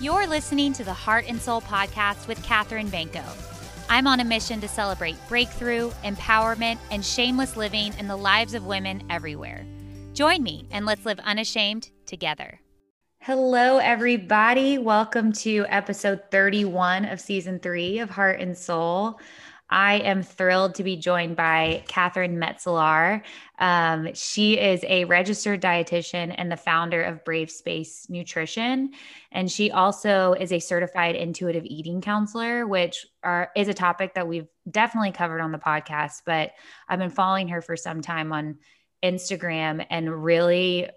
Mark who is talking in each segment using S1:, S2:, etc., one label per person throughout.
S1: You're listening to the Heart and Soul podcast with Katherine Banco. I'm on a mission to celebrate breakthrough, empowerment, and shameless living in the lives of women everywhere. Join me and let's live unashamed together. Hello, everybody. Welcome to episode 31 of season three of Heart and Soul. I am thrilled to be joined by Catherine Metzelaar. Um, she is a registered dietitian and the founder of Brave Space Nutrition. And she also is a certified intuitive eating counselor, which are, is a topic that we've definitely covered on the podcast. But I've been following her for some time on Instagram and really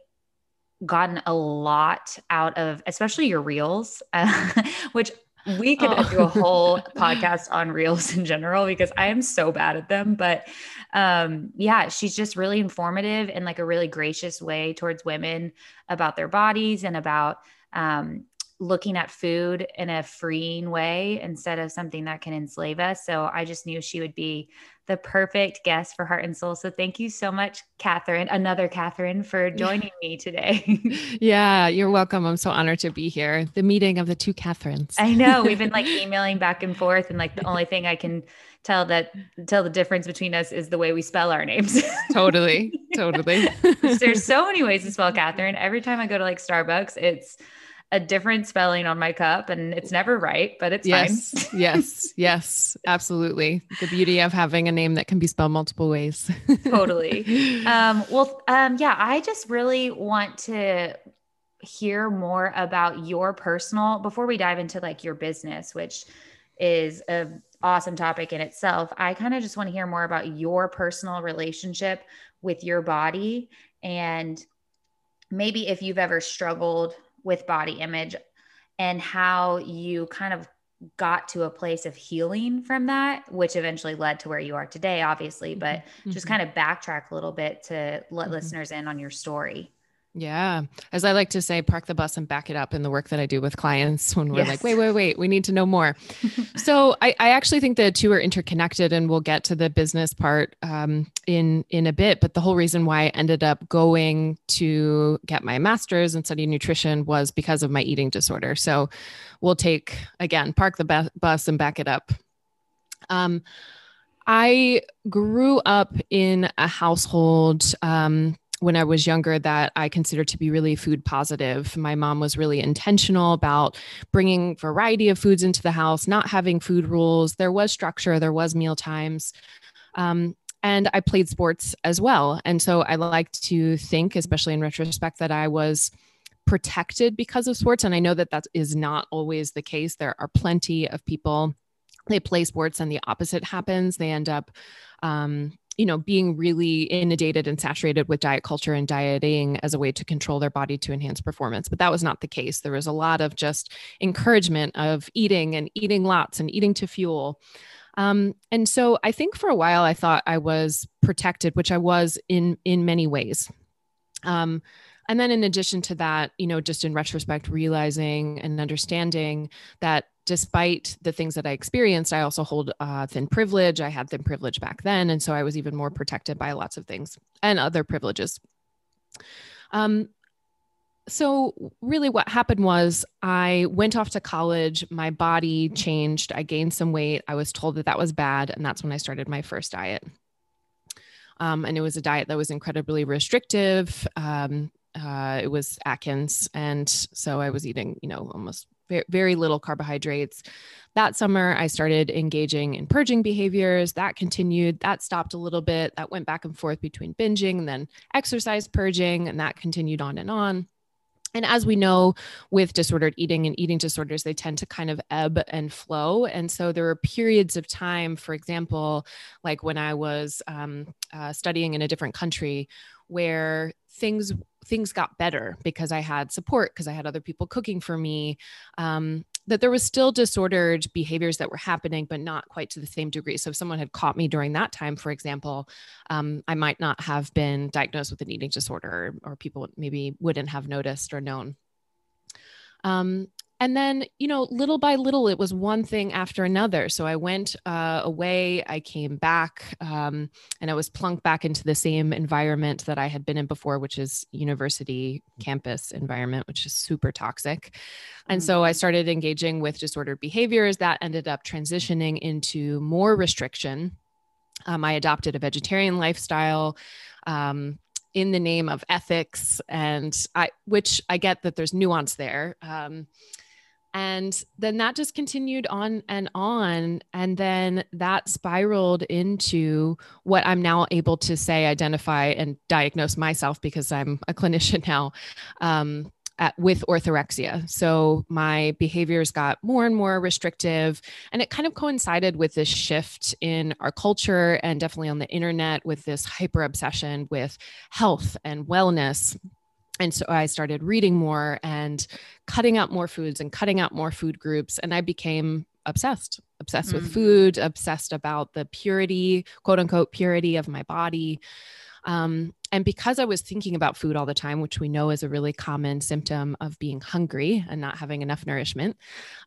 S1: gotten a lot out of especially your reels uh, which we could oh. do a whole podcast on reels in general because I am so bad at them. But um, yeah, she's just really informative in like a really gracious way towards women about their bodies and about um, looking at food in a freeing way instead of something that can enslave us. So I just knew she would be the perfect guest for Heart and Soul. So thank you so much, Catherine, another Catherine, for joining me today.
S2: yeah, you're welcome. I'm so honored to be here. The meeting of the two Catherines.
S1: I know. We've been like emailing back and forth, and like the only thing I can tell that tell the difference between us is the way we spell our names.
S2: totally. Totally.
S1: There's so many ways to spell Catherine. Every time I go to like Starbucks, it's a different spelling on my cup and it's never right, but it's
S2: yes,
S1: fine.
S2: yes, yes, absolutely. The beauty of having a name that can be spelled multiple ways.
S1: totally. Um, well, um, yeah, I just really want to hear more about your personal before we dive into like your business, which is a awesome topic in itself. I kind of just want to hear more about your personal relationship with your body and maybe if you've ever struggled with body image and how you kind of got to a place of healing from that, which eventually led to where you are today, obviously, but mm-hmm. just kind of backtrack a little bit to let mm-hmm. listeners in on your story.
S2: Yeah. As I like to say, park the bus and back it up in the work that I do with clients when we're yes. like, wait, wait, wait, we need to know more. so I, I, actually think the two are interconnected and we'll get to the business part um, in, in a bit. But the whole reason why I ended up going to get my master's and study nutrition was because of my eating disorder. So we'll take, again, park the bus and back it up. Um, I grew up in a household um, when I was younger that I considered to be really food positive. My mom was really intentional about bringing variety of foods into the house, not having food rules. There was structure, there was meal times. Um, and I played sports as well. And so I like to think, especially in retrospect, that I was protected because of sports. And I know that that is not always the case. There are plenty of people they play sports and the opposite happens. They end up um, you know, being really inundated and saturated with diet culture and dieting as a way to control their body to enhance performance. But that was not the case. There was a lot of just encouragement of eating and eating lots and eating to fuel. Um, and so I think for a while I thought I was protected, which I was in in many ways. Um, and then in addition to that, you know, just in retrospect, realizing and understanding that despite the things that I experienced, I also hold uh, thin privilege. I had thin privilege back then. And so I was even more protected by lots of things and other privileges. Um, so really what happened was I went off to college, my body changed, I gained some weight. I was told that that was bad. And that's when I started my first diet. Um, and it was a diet that was incredibly restrictive. Um, uh, it was Atkins. And so I was eating, you know, almost very, little carbohydrates. That summer, I started engaging in purging behaviors. That continued. That stopped a little bit. That went back and forth between binging and then exercise purging, and that continued on and on. And as we know with disordered eating and eating disorders, they tend to kind of ebb and flow. And so there were periods of time, for example, like when I was um, uh, studying in a different country, where things things got better because I had support, because I had other people cooking for me. Um, that there was still disordered behaviors that were happening, but not quite to the same degree. So if someone had caught me during that time, for example, um, I might not have been diagnosed with an eating disorder, or, people maybe wouldn't have noticed or known. Um, and then you know little by little it was one thing after another. So i went uh, away i came back um, and i was plunked back into the same environment that i had been in before which is university campus environment which is super toxic. And mm-hmm. so i started engaging with disordered behaviors that ended up transitioning into more restriction. Um, i adopted a vegetarian lifestyle um, in the name of ethics and i which i get that there's nuance there. Um, and then that just continued on and on. And then that spiraled into what I'm now able to say, identify, and diagnose myself because I'm a clinician now. Um, at, with orthorexia. So my behaviors got more and more restrictive. And it kind of coincided with this shift in our culture and definitely on the internet with this hyper obsession with health and wellness and so I started reading more and cutting out more foods and cutting out more food groups. And I became obsessed, obsessed mm-hmm. with mm. food, obsessed about the purity, quote unquote, purity of my body. Um, and because I was thinking about food all the time, which we know is a really common symptom of being hungry and not having enough nourishment,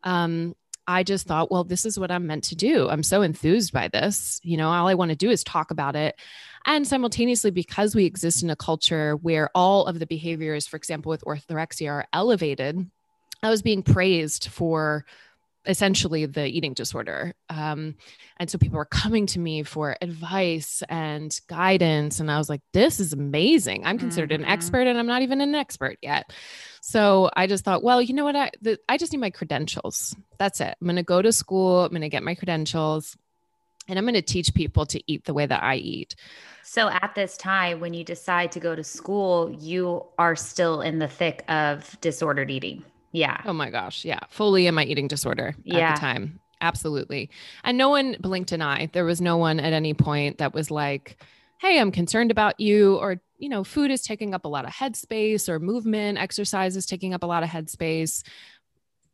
S2: um, I just thought, well, this is what I'm meant to do. I'm so enthused by this. You know, all I want to do is talk about it. And simultaneously, because we exist in a culture where all of the behaviors, for example, with orthorexia are elevated, I was being praised for essentially the eating disorder. Um, and so people were coming to me for advice and guidance. And I was like, this is amazing. I'm considered mm-hmm. an expert and I'm not even an expert yet. So I just thought, well, you know what? I, the, I just need my credentials. That's it. I'm going to go to school. I'm going to get my credentials and I'm going to teach people to eat the way that I eat.
S1: So at this time, when you decide to go to school, you are still in the thick of disordered eating. Yeah.
S2: Oh my gosh. Yeah. Fully in my eating disorder yeah. at the time. Absolutely. And no one blinked an eye. There was no one at any point that was like, hey, I'm concerned about you, or you know, food is taking up a lot of headspace or movement, exercise is taking up a lot of headspace.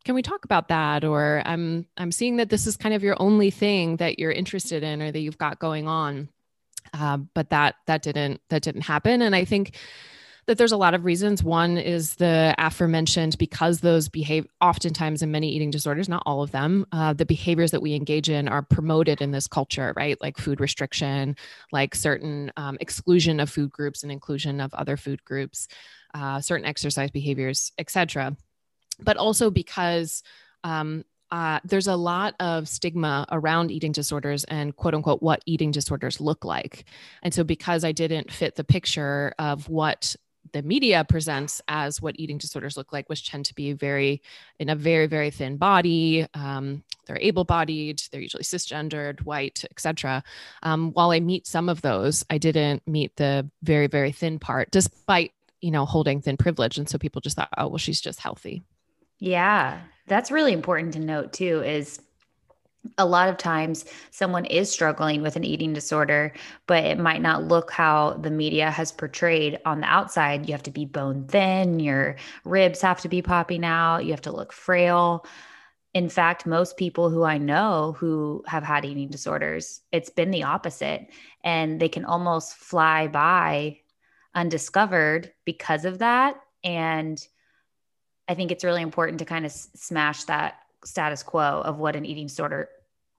S2: Can we talk about that? Or I'm I'm seeing that this is kind of your only thing that you're interested in or that you've got going on. Uh, but that that didn't that didn't happen. And I think that there's a lot of reasons. One is the aforementioned because those behave oftentimes in many eating disorders, not all of them, uh, the behaviors that we engage in are promoted in this culture, right? Like food restriction, like certain um, exclusion of food groups and inclusion of other food groups, uh, certain exercise behaviors, etc. But also because um, uh, there's a lot of stigma around eating disorders and quote unquote what eating disorders look like. And so, because I didn't fit the picture of what the media presents as what eating disorders look like, which tend to be very in a very very thin body. Um, they're able-bodied, they're usually cisgendered, white, etc. Um, while I meet some of those, I didn't meet the very very thin part, despite you know holding thin privilege, and so people just thought, oh well, she's just healthy.
S1: Yeah, that's really important to note too. Is a lot of times someone is struggling with an eating disorder, but it might not look how the media has portrayed on the outside. You have to be bone thin, your ribs have to be popping out, you have to look frail. In fact, most people who I know who have had eating disorders, it's been the opposite. And they can almost fly by undiscovered because of that. And I think it's really important to kind of smash that status quo of what an eating disorder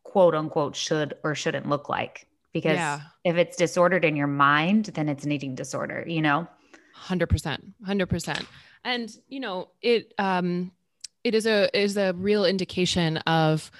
S1: quote unquote should or shouldn't look like. Because yeah. if it's disordered in your mind then it's an eating disorder you know?
S2: 100% 100% and you know it um it is a is a real indication of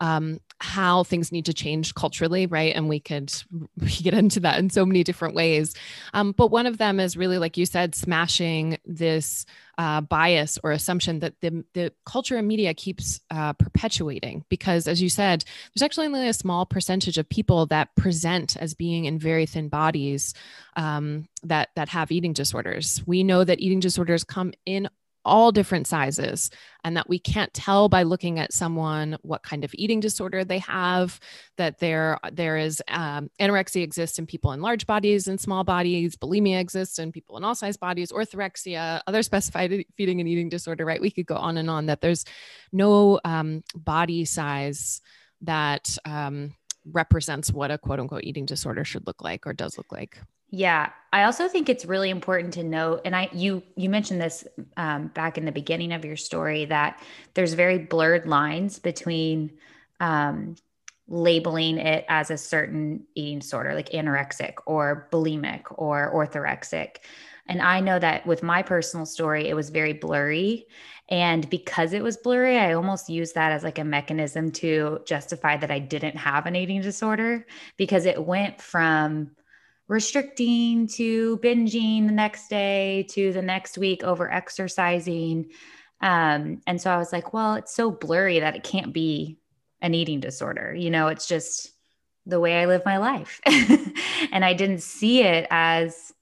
S2: um how things need to change culturally, right? And we could we get into that in so many different ways. Um, but one of them is really, like you said, smashing this uh, bias or assumption that the, the culture and media keeps uh, perpetuating. Because, as you said, there's actually only a small percentage of people that present as being in very thin bodies um, that that have eating disorders. We know that eating disorders come in all different sizes and that we can't tell by looking at someone what kind of eating disorder they have that there there is um, anorexia exists in people in large bodies and small bodies bulimia exists in people in all size bodies orthorexia other specified feeding and eating disorder right? We could go on and on that there's no um, body size that um, represents what a quote unquote eating disorder should look like or does look like
S1: Yeah, I also think it's really important to note, and I you you mentioned this um, back in the beginning of your story that there's very blurred lines between um, labeling it as a certain eating disorder, like anorexic or bulimic or orthorexic. And I know that with my personal story, it was very blurry. And because it was blurry, I almost used that as like a mechanism to justify that I didn't have an eating disorder because it went from restricting to binging the next day to the next week over exercising. Um, and so I was like, well, it's so blurry that it can't be an eating disorder. You know, it's just the way I live my life. and I didn't see it as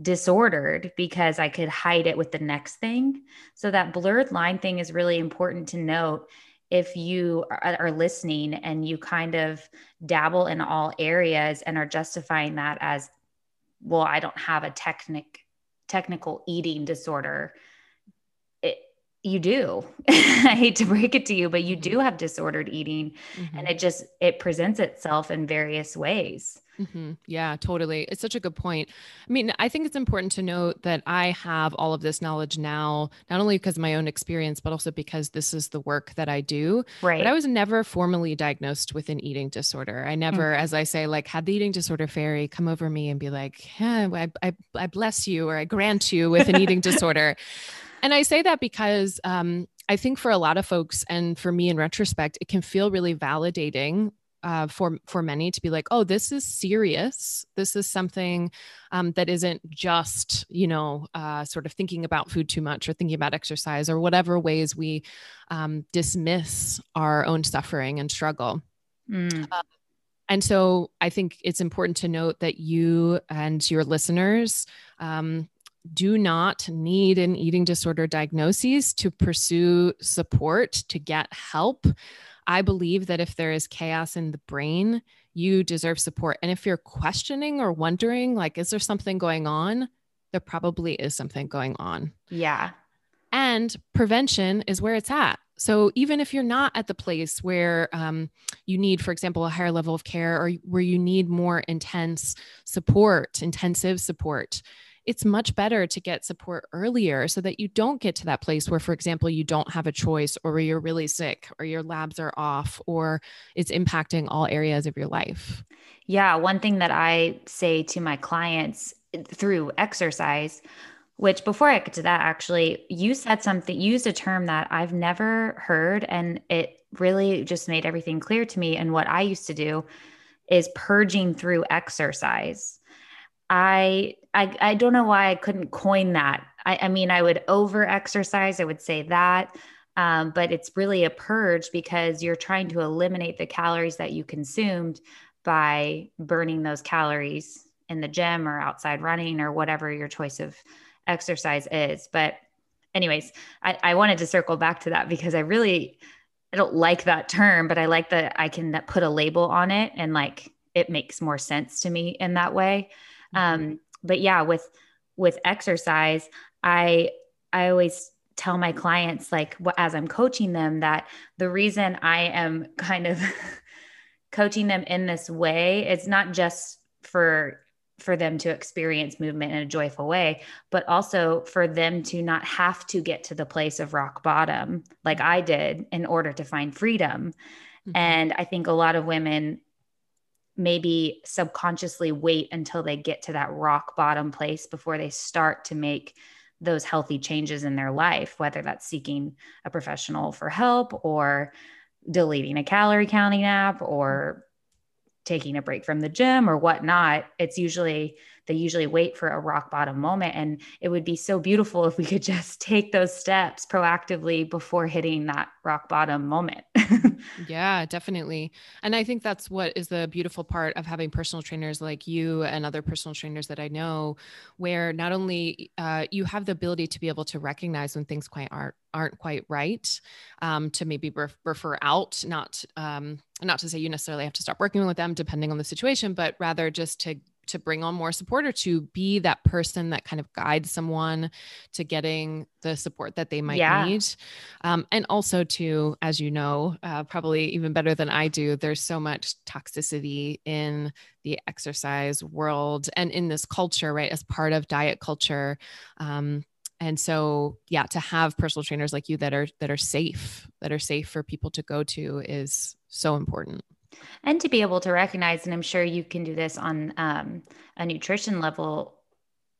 S1: disordered because I could hide it with the next thing. So that blurred line thing is really important to note if you are, listening and you kind of dabble in all areas and are justifying that as well I don't have a technic technical eating disorder it, you do i hate to break it to you but you do mm-hmm. have disordered eating mm-hmm. and it just it presents itself in various ways
S2: Mm-hmm. Yeah, totally. It's such a good point. I mean, I think it's important to note that I have all of this knowledge now, not only because of my own experience, but also because this is the work that I do.
S1: Right.
S2: But I was never formally diagnosed with an eating disorder. I never, mm-hmm. as I say, like had the eating disorder fairy come over me and be like, yeah, I, I, I bless you or I grant you with an eating disorder. And I say that because um, I think for a lot of folks, and for me in retrospect, it can feel really validating uh, for for many to be like, oh, this is serious. This is something um, that isn't just you know uh, sort of thinking about food too much or thinking about exercise or whatever ways we um, dismiss our own suffering and struggle. Mm. Uh, and so I think it's important to note that you and your listeners um, do not need an eating disorder diagnosis to pursue support to get help. I believe that if there is chaos in the brain, you deserve support. And if you're questioning or wondering, like, is there something going on? There probably is something going on.
S1: Yeah.
S2: And prevention is where it's at. So even if you're not at the place where um, you need, for example, a higher level of care or where you need more intense support, intensive support, it's much better to get support earlier so that you don't get to that place where, for example, you don't have a choice or you're really sick or your labs are off or it's impacting all areas of your life.
S1: Yeah. One thing that I say to my clients eh, through exercise, which before I get to that, actually, you said something, used a term that I've never heard, and it really just made everything clear to me. And what I used to do is purging through exercise. I I, I don't know why I couldn't coin that. I, I mean, I would over exercise, I would say that. Um, but it's really a purge because you're trying to eliminate the calories that you consumed by burning those calories in the gym or outside running or whatever your choice of exercise is. But, anyways, I, I wanted to circle back to that because I really I don't like that term, but I like that I can put a label on it and like it makes more sense to me in that way. Mm-hmm. Um, but yeah, with with exercise, I I always tell my clients like as I'm coaching them that the reason I am kind of coaching them in this way it's not just for for them to experience movement in a joyful way, but also for them to not have to get to the place of rock bottom like I did in order to find freedom. Mm-hmm. And I think a lot of women maybe subconsciously wait until they get to that rock bottom place before they start to make those healthy changes in their life, whether that's seeking a professional for help or deleting a calorie counting app or taking a break from the gym or whatnot. It's usually they usually wait for a rock bottom moment. And it would be so beautiful if we could just take those steps proactively before hitting that rock bottom moment.
S2: yeah, definitely. And I think that's what is the beautiful part of having personal trainers like you and other personal trainers that I know, where not only uh, you have the ability to be able to recognize when things quite aren't aren't quite right, um, to maybe ref- refer out, not um, not to say you necessarily have to stop working with them depending on the situation, but rather just to to bring on more support or to be that person that kind of guides someone to getting the support that they might yeah. need. Um, and also to as you know uh, probably even better than i do there's so much toxicity in the exercise world and in this culture right as part of diet culture. Um, and so yeah to have personal trainers like you that are that are safe that are safe for people to go to is so important
S1: and to be able to recognize and i'm sure you can do this on um, a nutrition level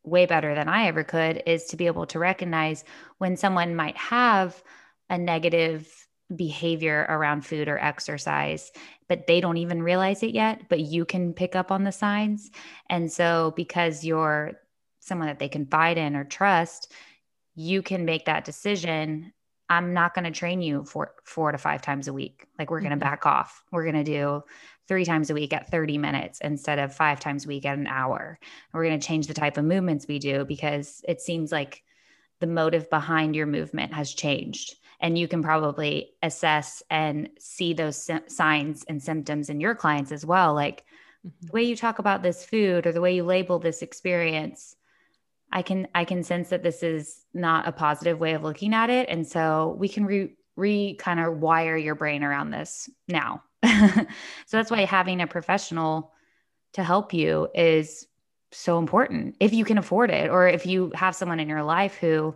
S1: way better than i ever could is to be able to recognize when someone might have a negative behavior around food or exercise but they don't even realize it yet but you can pick up on the signs and so because you're someone that they confide in or trust, you can make that decision. I'm not going to train you for four to five times a week. Like we're mm-hmm. going to back off. We're going to do three times a week at 30 minutes instead of five times a week at an hour. We're going to change the type of movements we do because it seems like the motive behind your movement has changed. And you can probably assess and see those signs and symptoms in your clients as well. Like mm-hmm. the way you talk about this food or the way you label this experience I can I can sense that this is not a positive way of looking at it, and so we can re re kind of wire your brain around this now. so that's why having a professional to help you is so important if you can afford it, or if you have someone in your life who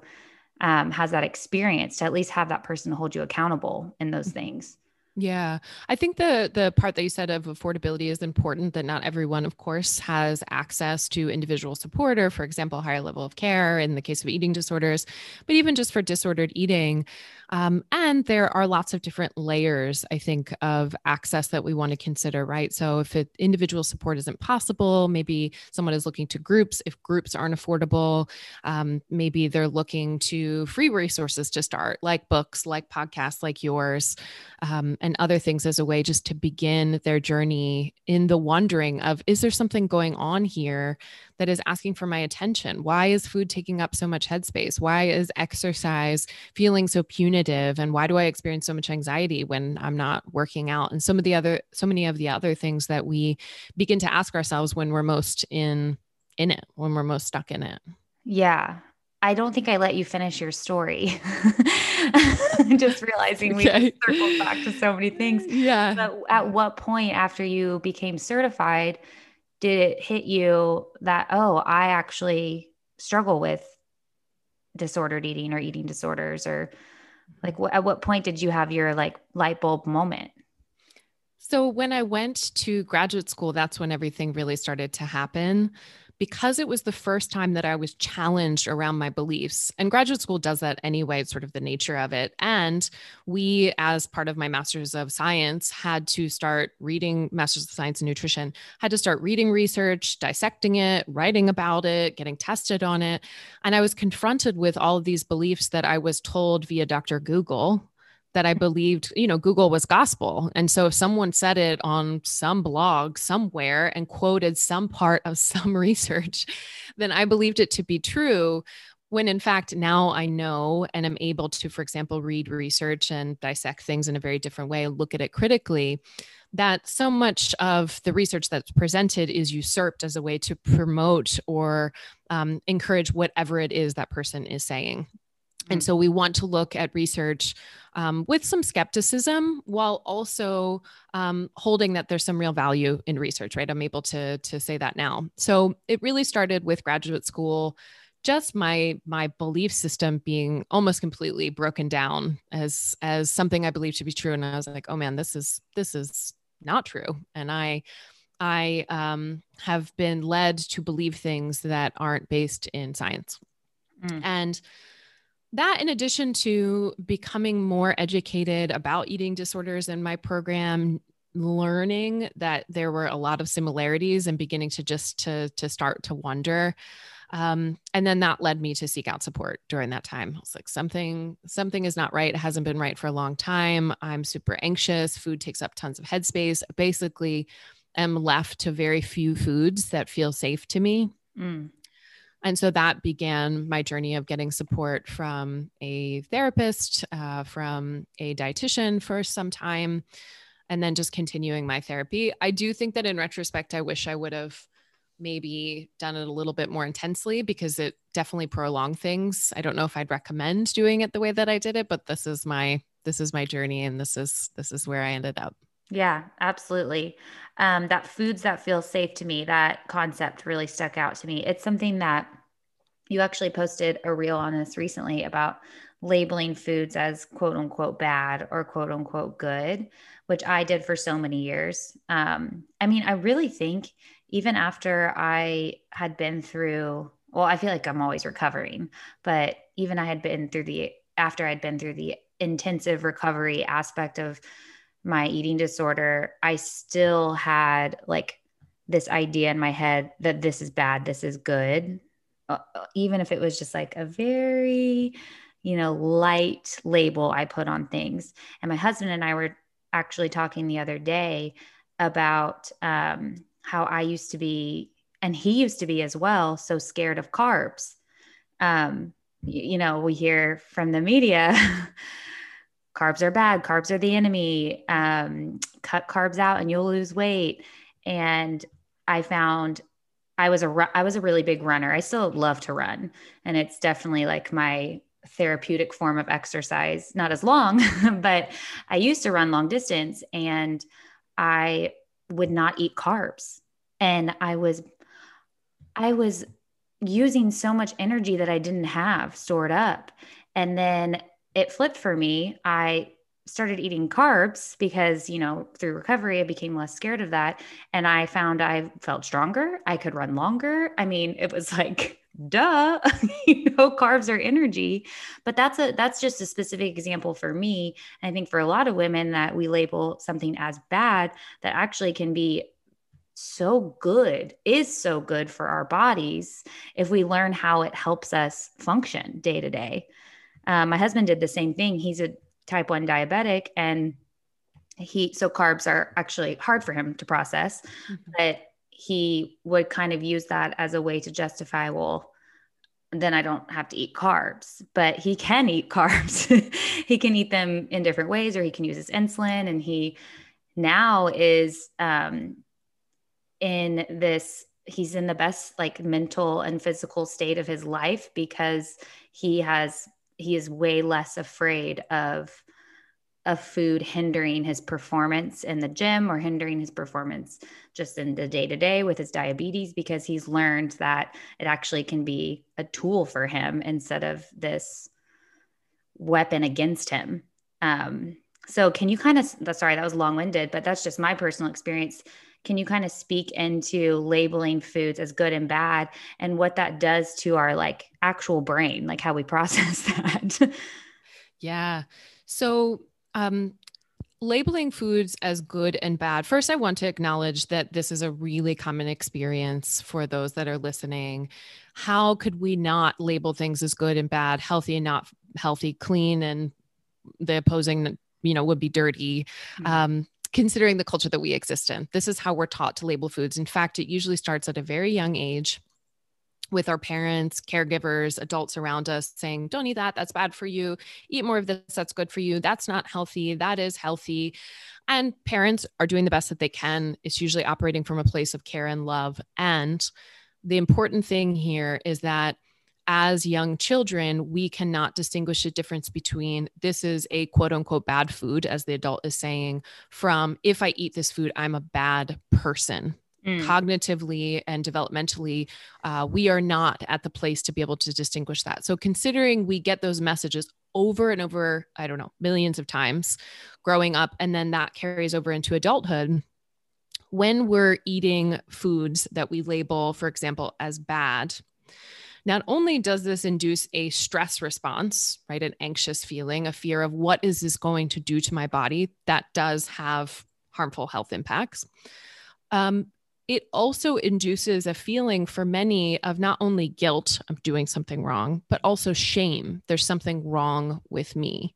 S1: um, has that experience to at least have that person hold you accountable in those mm-hmm. things.
S2: Yeah. I think the the part that you said of affordability is important that not everyone of course has access to individual support or for example higher level of care in the case of eating disorders, but even just for disordered eating, um, and there are lots of different layers, I think, of access that we want to consider, right? So if it, individual support isn't possible, maybe someone is looking to groups. If groups aren't affordable, um, maybe they're looking to free resources to start, like books, like podcasts, like yours, um, and other things as a way just to begin their journey in the wondering of, is there something going on here that is asking for my attention? Why is food taking up so much headspace? Why is exercise feeling so punitive? And why do I experience so much anxiety when I'm not working out? And some of the other, so many of the other things that we begin to ask ourselves when we're most in in it, when we're most stuck in it.
S1: Yeah. I don't think I let you finish your story. Just realizing we okay. circled back to so many things.
S2: Yeah.
S1: But at what point after you became certified did it hit you that, oh, I actually struggle with disordered eating or eating disorders? Or like, wh- at what point did you have your like light bulb moment?
S2: So, when I went to graduate school, that's when everything really started to happen because it was the first time that I was challenged around my beliefs. And graduate school does that anyway, it's sort of the nature of it. And we, as part of my master's of science, had to start reading master's of science in nutrition, had to start reading research, dissecting it, writing about it, getting tested on it. And I was confronted with all of these beliefs that I was told via Dr. Google that I believed, you know, Google was gospel. And so if someone said it on some blog somewhere and quoted some part of some research, then I believed it to be true. When in fact, now I know and am able to, for example, read research and dissect things in a very different way, look at it critically, that so much of the research that's presented is usurped as a way to promote or um, encourage whatever it is that person is saying. And mm. so we want to look at research um, with some skepticism while also um, holding that there's some real value in research, right? I'm able to, to say that now. So it really started with graduate school just my my belief system being almost completely broken down as as something i believe to be true and i was like oh man this is this is not true and i i um, have been led to believe things that aren't based in science mm. and that in addition to becoming more educated about eating disorders in my program learning that there were a lot of similarities and beginning to just to to start to wonder um, and then that led me to seek out support during that time. I was like, something, something is not right. It hasn't been right for a long time. I'm super anxious. Food takes up tons of headspace. Basically, am left to very few foods that feel safe to me. Mm. And so that began my journey of getting support from a therapist, uh, from a dietitian for some time, and then just continuing my therapy. I do think that in retrospect, I wish I would have maybe done it a little bit more intensely because it definitely prolonged things. I don't know if I'd recommend doing it the way that I did it, but this is my this is my journey and this is this is where I ended up.
S1: Yeah, absolutely. Um, that foods that feel safe to me, that concept really stuck out to me. It's something that you actually posted a reel on this recently about labeling foods as quote unquote bad or quote unquote good, which I did for so many years. Um, I mean, I really think even after I had been through, well, I feel like I'm always recovering, but even I had been through the, after I'd been through the intensive recovery aspect of my eating disorder, I still had like this idea in my head that this is bad, this is good. Uh, even if it was just like a very, you know, light label I put on things. And my husband and I were actually talking the other day about um, how I used to be, and he used to be as well, so scared of carbs. Um, you, you know, we hear from the media. carbs are bad carbs are the enemy um, cut carbs out and you'll lose weight. And i found i was a i was a really big runner. I still love to run and it's definitely like my therapeutic form of exercise. Not as long but i used to run long distance and i would not eat carbs. And i was i was using so much energy that i didn't have stored up. And then it flipped for me. I started eating carbs because, you know, through recovery, I became less scared of that. And I found I felt stronger. I could run longer. I mean, it was like, duh, you know, carbs are energy. But that's a that's just a specific example for me. And I think for a lot of women that we label something as bad that actually can be so good is so good for our bodies if we learn how it helps us function day to day um, my husband did the same thing. He's a type 1 diabetic and he, so carbs are actually hard for him to process, mm-hmm. but he would kind of use that as a way to justify, well, then I don't have to eat carbs, but he can eat carbs. he can eat them in different ways, or he can use his insulin. And he now is um, in this, he's in the best like mental and physical state of his life because he has he is way less afraid of of food hindering his performance in the gym or hindering his performance just in the day to day with his diabetes because he's learned that it actually can be a tool for him instead of this weapon against him. Um, so, can you kind of, sorry, that was long winded, but that's just my personal experience. Can you kind of speak into labeling foods as good and bad and what that does to our like actual brain, like how we process that?
S2: yeah. So, um, labeling foods as good and bad. First, I want to acknowledge that this is a really common experience for those that are listening. How could we not label things as good and bad, healthy and not healthy, clean and the opposing, you know, would be dirty? Mm-hmm. Um, considering the culture that we exist in. This is how we're taught to label foods. In fact, it usually starts at a very young age with our parents, caregivers, adults around us saying, don't eat that. That's bad for you. Eat more of this. That's good for you. That's not healthy. That is healthy. And parents are doing the best that they can. It's usually operating from a place of care and love. And the important thing here is that as young children, we cannot distinguish the difference between this is a quote unquote bad food, as the adult is saying, from if I eat this food, I'm a bad person. Mm. Cognitively and developmentally, uh, we are not at the place to be able to distinguish that. So, considering we get those messages over and over, I don't know, millions of times growing up, and then that carries over into adulthood, when we're eating foods that we label, for example, as bad, not only does this induce a stress response, right, an anxious feeling, a fear of what is this going to do to my body, that does have harmful health impacts. Um, it also induces a feeling for many of not only guilt of doing something wrong, but also shame. There's something wrong with me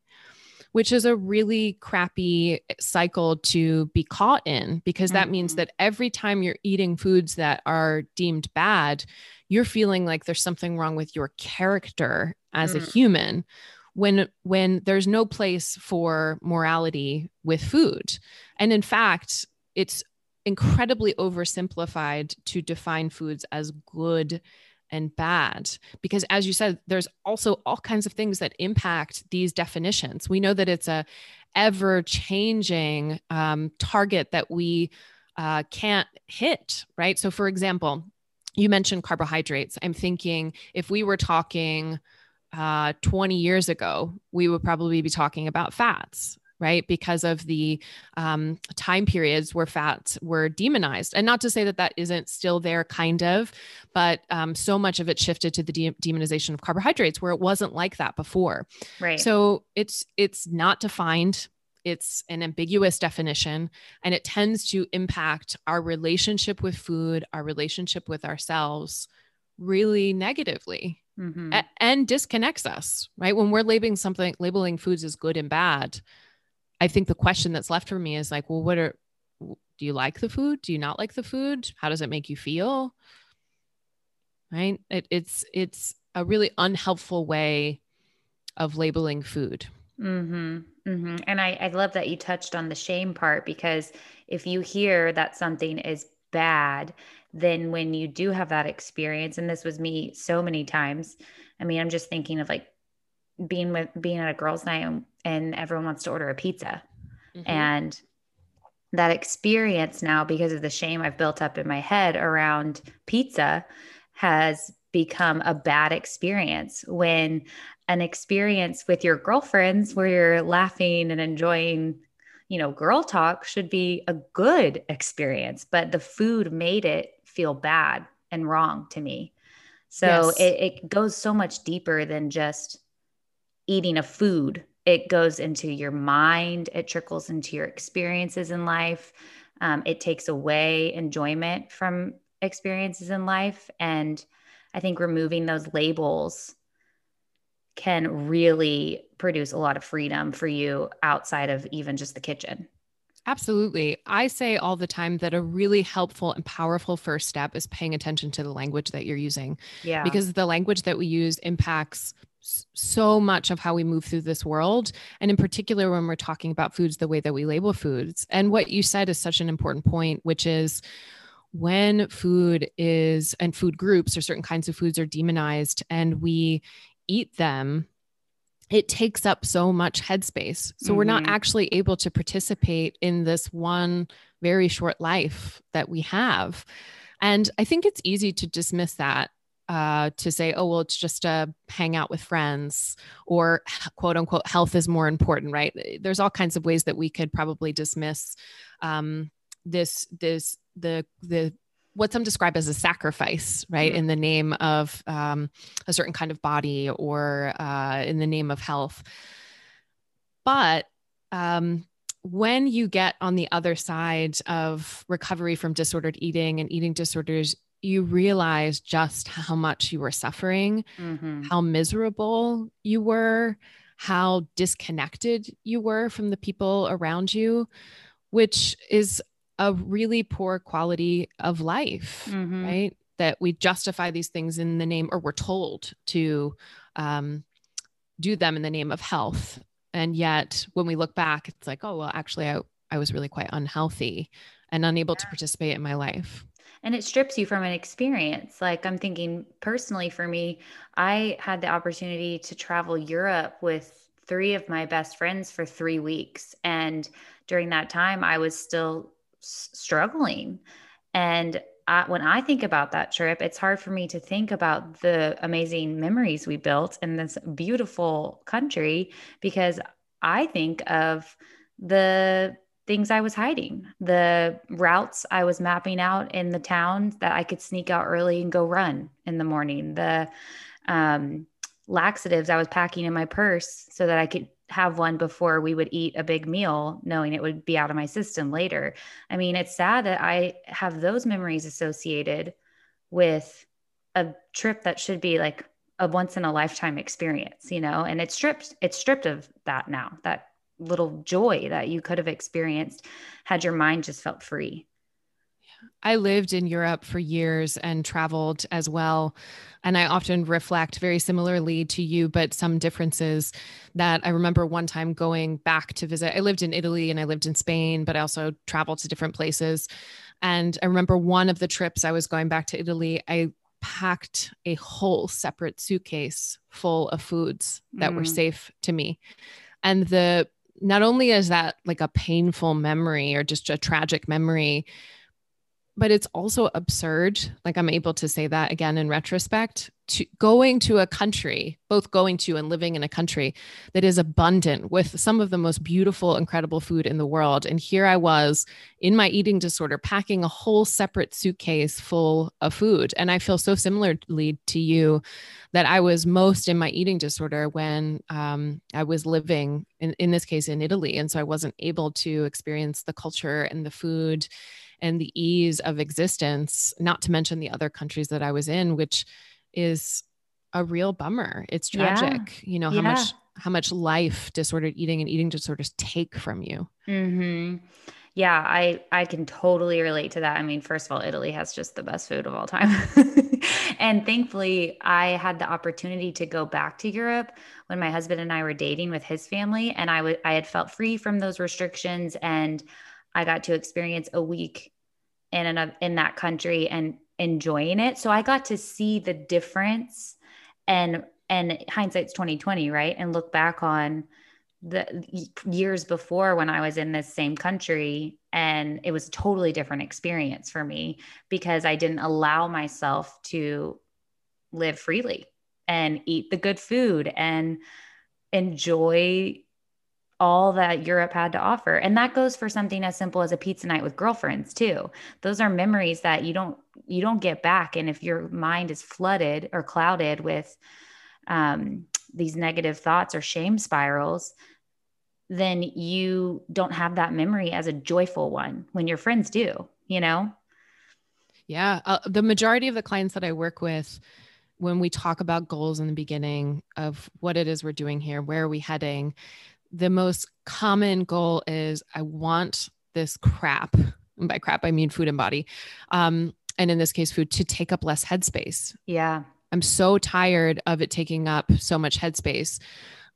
S2: which is a really crappy cycle to be caught in because that mm-hmm. means that every time you're eating foods that are deemed bad, you're feeling like there's something wrong with your character as mm. a human when when there's no place for morality with food. And in fact, it's incredibly oversimplified to define foods as good and bad because as you said there's also all kinds of things that impact these definitions. We know that it's a ever changing um, target that we uh, can't hit right? So for example you mentioned carbohydrates. I'm thinking if we were talking uh, 20 years ago we would probably be talking about fats right? Because of the um, time periods where fats were demonized. And not to say that that isn't still there, kind of, but um, so much of it shifted to the de- demonization of carbohydrates where it wasn't like that before.
S1: Right.
S2: So it's it's not defined. It's an ambiguous definition, and it tends to impact our relationship with food, our relationship with ourselves, really negatively. Mm-hmm. And disconnects us right when we're labeling something labeling foods as good and bad I think the question that's left for me is like, well, what are, do you like the food? Do you not like the food? How does it make you feel? Right. It, it's, it's a really unhelpful way of labeling food.
S1: Mm-hmm. Mm-hmm. And I, I love that you touched on the shame part because if you hear that something is bad, then when you do have that experience, and this was me so many times, I mean, I'm just thinking of like being with being at a girls' night and everyone wants to order a pizza. Mm-hmm. And that experience now, because of the shame I've built up in my head around pizza, has become a bad experience when an experience with your girlfriends where you're laughing and enjoying you know girl talk should be a good experience but the food made it feel bad and wrong to me so yes. it, it goes so much deeper than just eating a food it goes into your mind it trickles into your experiences in life um, it takes away enjoyment from experiences in life and i think removing those labels can really produce a lot of freedom for you outside of even just the kitchen
S2: Absolutely. I say all the time that a really helpful and powerful first step is paying attention to the language that you're using.
S1: Yeah.
S2: Because the language that we use impacts so much of how we move through this world. And in particular, when we're talking about foods, the way that we label foods. And what you said is such an important point, which is when food is and food groups or certain kinds of foods are demonized and we eat them it takes up so much headspace. So mm-hmm. we're not mm-hmm. actually able to participate in this one very short life that we have. And I think it's easy to dismiss that uh, to say, oh, well, it's just a hang out with friends or quote unquote health is more important, right? There's all kinds of ways that we could probably dismiss um, this, this, the, the, what some describe as a sacrifice, right? Mm-hmm. In the name of um, a certain kind of body or uh, in the name of health. But um, when you get on the other side of recovery from disordered eating and eating disorders, you realize just how much you were suffering, mm-hmm. how miserable you were, how disconnected you were from the people around you, which is a really poor quality of life, mm-hmm. right? That we justify these things in the name, or we're told to um, do them in the name of health. And yet, when we look back, it's like, oh, well, actually, I, I was really quite unhealthy and unable yeah. to participate in my life.
S1: And it strips you from an experience. Like i'm thinking personally for me i had the opportunity to travel europe with three of my best friends for three weeks. And during that time i was still s- struggling. And I, when i think about that trip it's hard for me to think about the amazing memories we built in this beautiful country because i think of the things I was hiding, the routes I was mapping out in the town that I could sneak out early and go run in the morning, the um, laxatives I was packing in my purse so that I could have one before we would eat a big meal, knowing it would be out of my system later. I mean, it's sad that I have those memories associated with a trip that should be like a once in a lifetime experience, you know, and it's stripped, it's stripped of that now. That little joy that you could have experienced had your mind just felt free.
S2: I lived in Europe for years and traveled as well. And I often reflect very similarly to you, but some differences that I remember one time going back to visit. I lived in Italy and I lived in Spain, but I also traveled to different places. And I remember one of the trips I was going back to Italy, I packed a whole separate suitcase full of foods that mm. were safe to me. And the not only is that like a painful memory or just a tragic memory, but it's also absurd. Like I'm able to say that again in retrospect. To going to a country, both going to and living in a country that is abundant with some of the most beautiful, incredible food in the world. And here I was in my eating disorder, packing a whole separate suitcase full of food. And I feel so similarly to you that I was most in my eating disorder when um, I was living, in, in this case, in Italy. And so I wasn't able to experience the culture and the food and the ease of existence, not to mention the other countries that I was in, which is a real bummer. It's tragic, yeah. you know, how yeah. much how much life disordered eating and eating disorders take from you.
S1: Mm-hmm. Yeah, I I can totally relate to that. I mean, first of all, Italy has just the best food of all time. and thankfully, I had the opportunity to go back to Europe when my husband and I were dating with his family and I would I had felt free from those restrictions and I got to experience a week in in that country and enjoying it. So I got to see the difference and and hindsight's 2020, right? And look back on the years before when I was in this same country and it was a totally different experience for me because I didn't allow myself to live freely and eat the good food and enjoy all that Europe had to offer. And that goes for something as simple as a pizza night with girlfriends too. Those are memories that you don't you don't get back and if your mind is flooded or clouded with um, these negative thoughts or shame spirals, then you don't have that memory as a joyful one when your friends do, you know?
S2: Yeah, uh, the majority of the clients that I work with when we talk about goals in the beginning of what it is we're doing here, where are we heading, the most common goal is I want this crap, and by crap, I mean food and body. Um, and in this case, food to take up less headspace.
S1: Yeah.
S2: I'm so tired of it taking up so much headspace.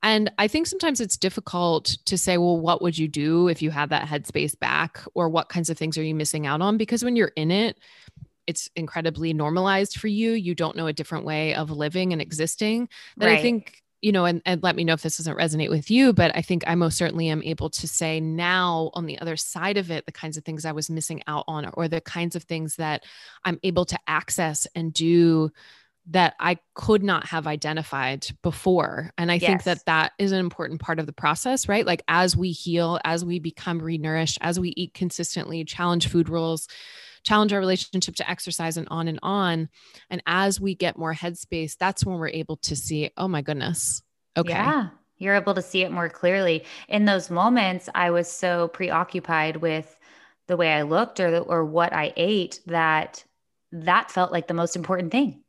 S2: And I think sometimes it's difficult to say, well, what would you do if you had that headspace back? Or what kinds of things are you missing out on? Because when you're in it, it's incredibly normalized for you. You don't know a different way of living and existing. That right. I think you know, and, and let me know if this doesn't resonate with you, but I think I most certainly am able to say now on the other side of it, the kinds of things I was missing out on, or the kinds of things that I'm able to access and do that I could not have identified before. And I yes. think that that is an important part of the process, right? Like as we heal, as we become renourished, as we eat consistently, challenge food rules, challenge our relationship to exercise and on and on. And as we get more headspace, that's when we're able to see, oh my goodness. Okay.
S1: Yeah. You're able to see it more clearly. In those moments, I was so preoccupied with the way I looked or, or what I ate that that felt like the most important thing,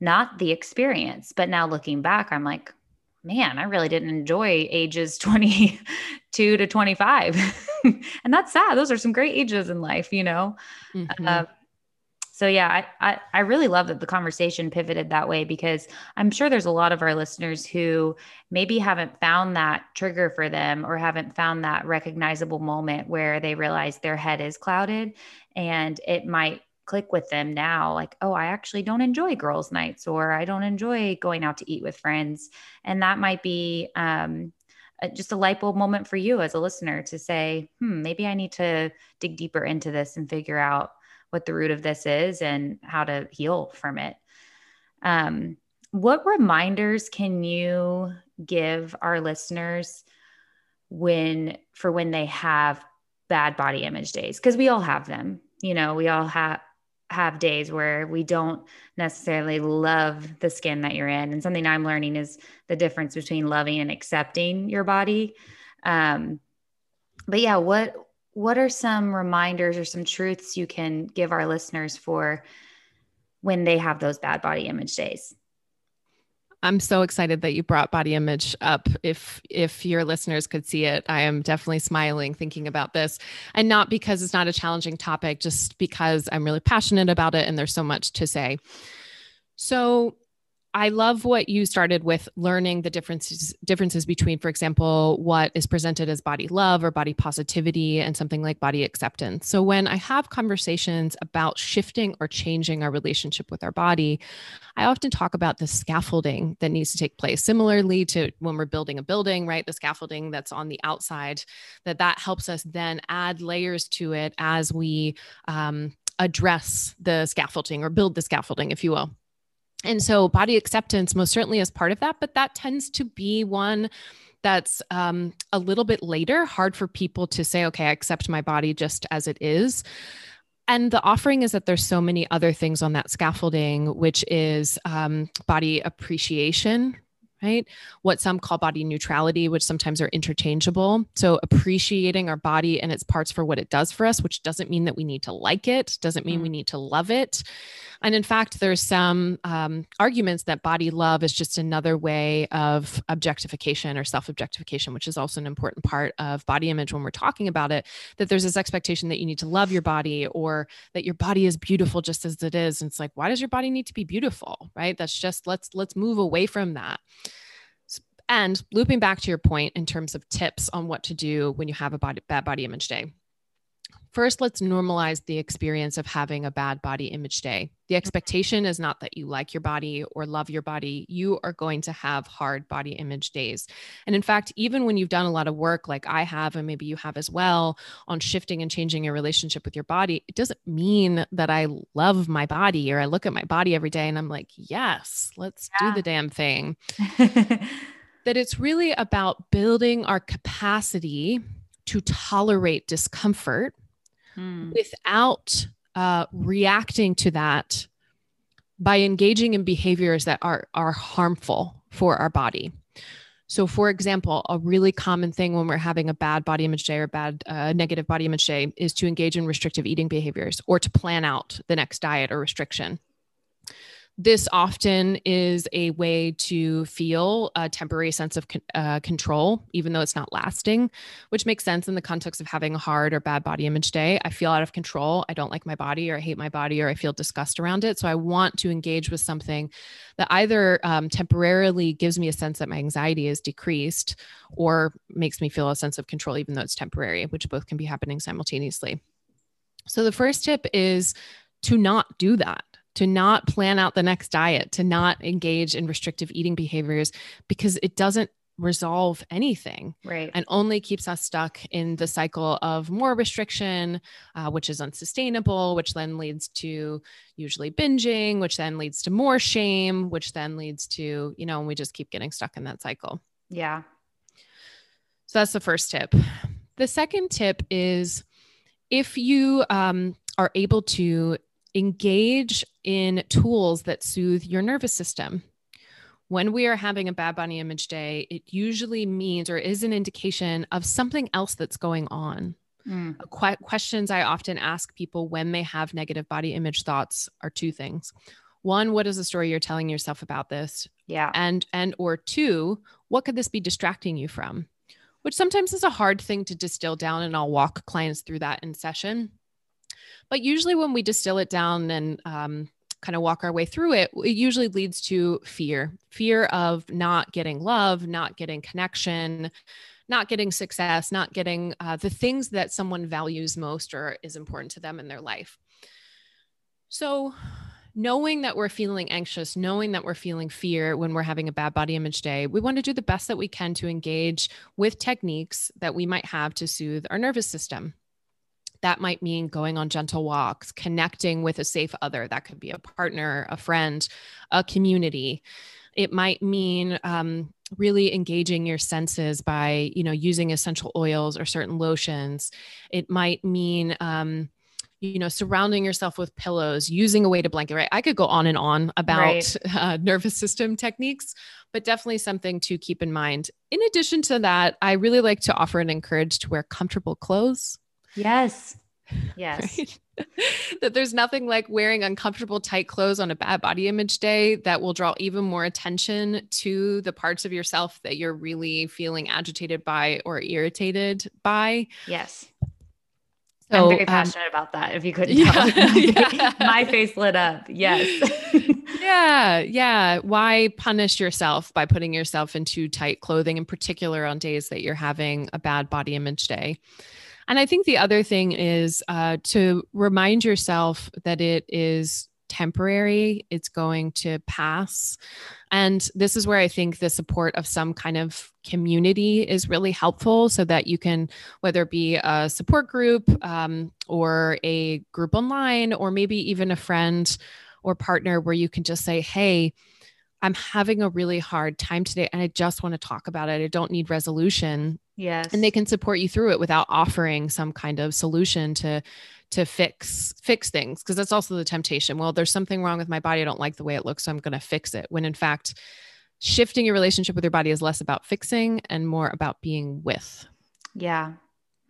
S1: not the experience. But now looking back, I'm like, man, I really didn't enjoy ages 22 to 25. and that's sad. Those are some great ages in life, you know? Mm-hmm. Uh, so yeah, I, I, I really love that the conversation pivoted that way because I'm sure there's a lot of our listeners who maybe haven't found that trigger for them or haven't found that recognizable moment where they realize their head is clouded and it might click with them now like oh i actually don't enjoy girls nights or i don't enjoy going out to eat with friends and that might be um, just a light bulb moment for you as a listener to say hmm maybe i need to dig deeper into this and figure out what the root of this is and how to heal from it. Um, what reminders can you give our listeners when for when they have bad body image days? Because we all have them you know we all have have days where we don't necessarily love the skin that you're in. And something I'm learning is the difference between loving and accepting your body. Um, but yeah, what what are some reminders or some truths you can give our listeners for when they have those bad body image days?
S2: I'm so excited that you brought body image up. If if your listeners could see it, I am definitely smiling thinking about this. And not because it's not a challenging topic, just because I'm really passionate about it and there's so much to say. So I love what you started with learning the differences differences between, for example, what is presented as body love or body positivity and something like body acceptance. So when I have conversations about shifting or changing our relationship with our body, I often talk about the scaffolding that needs to take place. Similarly to when we're building a building, right? The scaffolding that's on the outside, that that helps us then add layers to it as we um, address the scaffolding or build the scaffolding, if you will. And so body acceptance most certainly is part of that, but that tends to be one that's um, a little bit later, hard for people to say, okay, I accept my body just as it is. And the offering is that there's so many other things on that scaffolding, which is um, body appreciation, right? What some call body neutrality, which sometimes are interchangeable. So appreciating our body and its parts for what it does for us, which doesn't mean that we need to like it, doesn't mean mm. we need to love it. And in fact, there's some um, arguments that body love is just another way of objectification or self objectification, which is also an important part of body image when we're talking about it. That there's this expectation that you need to love your body or that your body is beautiful just as it is. And it's like, why does your body need to be beautiful? Right? That's just let's let's move away from that. And looping back to your point in terms of tips on what to do when you have a body, bad body image day. First, let's normalize the experience of having a bad body image day. The mm-hmm. expectation is not that you like your body or love your body. You are going to have hard body image days. And in fact, even when you've done a lot of work, like I have, and maybe you have as well, on shifting and changing your relationship with your body, it doesn't mean that I love my body or I look at my body every day and I'm like, yes, let's yeah. do the damn thing. that it's really about building our capacity to tolerate discomfort mm. without uh, reacting to that by engaging in behaviors that are, are harmful for our body. So, for example, a really common thing when we're having a bad body image day or bad uh, negative body image day is to engage in restrictive eating behaviors or to plan out the next diet or restriction this often is a way to feel a temporary sense of uh, control, even though it's not lasting, which makes sense in the context of having a hard or bad body image day. I feel out of control. I don't like my body, or I hate my body, or I feel disgust around it. So I want to engage with something that either um, temporarily gives me a sense that my anxiety is decreased or makes me feel a sense of control, even though it's temporary, which both can be happening simultaneously. So the first tip is to not do that to not plan out the next diet, to not engage in restrictive eating behaviors because it doesn't resolve anything
S1: right.
S2: and only keeps us stuck in the cycle of more restriction uh, which is unsustainable which then leads to usually binging which then leads to more shame which then leads to you know and we just keep getting stuck in that cycle.
S1: Yeah.
S2: So that's the first tip. The second tip is if you um, are able to engage in tools that soothe your nervous system. When we are having a bad body image day, it usually means or is an indication of something else that's going on. Mm. Qu- questions I often ask people when they have negative body image thoughts are two things. One, what is the story you're telling yourself about this?
S1: Yeah.
S2: And and or two, what could this be distracting you from? Which sometimes is a hard thing to distill down and I'll walk clients through that in session. But usually, when we distill it down and um, kind of walk our way through it, it usually leads to fear fear of not getting love, not getting connection, not getting success, not getting uh, the things that someone values most or is important to them in their life. So, knowing that we're feeling anxious, knowing that we're feeling fear when we're having a bad body image day, we want to do the best that we can to engage with techniques that we might have to soothe our nervous system. That might mean going on gentle walks, connecting with a safe other. That could be a partner, a friend, a community. It might mean um, really engaging your senses by, you know, using essential oils or certain lotions. It might mean, um, you know, surrounding yourself with pillows, using a weighted blanket, right? I could go on and on about right. uh, nervous system techniques, but definitely something to keep in mind. In addition to that, I really like to offer and encourage to wear comfortable clothes.
S1: Yes. Yes.
S2: Right? that there's nothing like wearing uncomfortable, tight clothes on a bad body image day that will draw even more attention to the parts of yourself that you're really feeling agitated by or irritated by.
S1: Yes. So, I'm very um, passionate um, about that. If you couldn't tell, yeah, my, yeah. my face lit up. Yes.
S2: yeah. Yeah. Why punish yourself by putting yourself into tight clothing, in particular on days that you're having a bad body image day? And I think the other thing is uh, to remind yourself that it is temporary, it's going to pass. And this is where I think the support of some kind of community is really helpful so that you can, whether it be a support group um, or a group online, or maybe even a friend or partner where you can just say, hey, I'm having a really hard time today and I just want to talk about it. I don't need resolution.
S1: Yes.
S2: And they can support you through it without offering some kind of solution to to fix fix things because that's also the temptation. Well, there's something wrong with my body. I don't like the way it looks, so I'm going to fix it. When in fact, shifting your relationship with your body is less about fixing and more about being with.
S1: Yeah.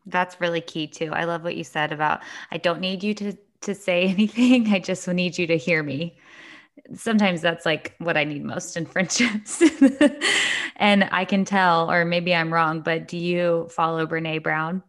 S1: That's really key too. I love what you said about I don't need you to to say anything. I just need you to hear me sometimes that's like what I need most in friendships. and I can tell, or maybe I'm wrong, but do you follow Brene Brown?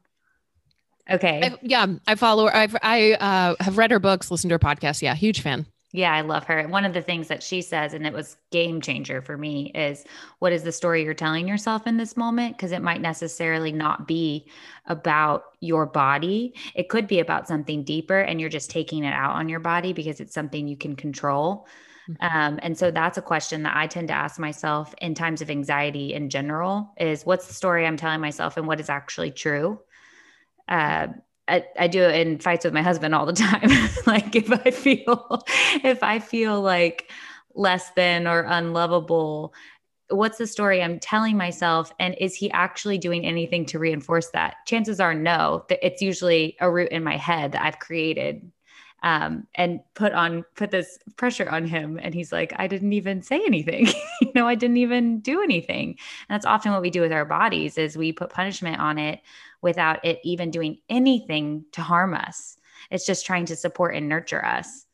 S1: Okay.
S2: I, yeah, I follow her. I've, I uh, have read her books, listened to her podcast. Yeah, huge fan.
S1: Yeah, I love her. One of the things that she says, and it was game changer for me, is what is the story you're telling yourself in this moment? Because it might necessarily not be about your body. It could be about something deeper, and you're just taking it out on your body because it's something you can control. Mm-hmm. Um, and so that's a question that I tend to ask myself in times of anxiety in general is what's the story I'm telling myself and what is actually true? Uh, I, I do it in fights with my husband all the time. like if I feel if I feel like less than or unlovable, what's the story I'm telling myself? And is he actually doing anything to reinforce that? Chances are no. It's usually a root in my head that I've created um, and put on put this pressure on him and he's like i didn't even say anything you know i didn't even do anything and that's often what we do with our bodies is we put punishment on it without it even doing anything to harm us it's just trying to support and nurture us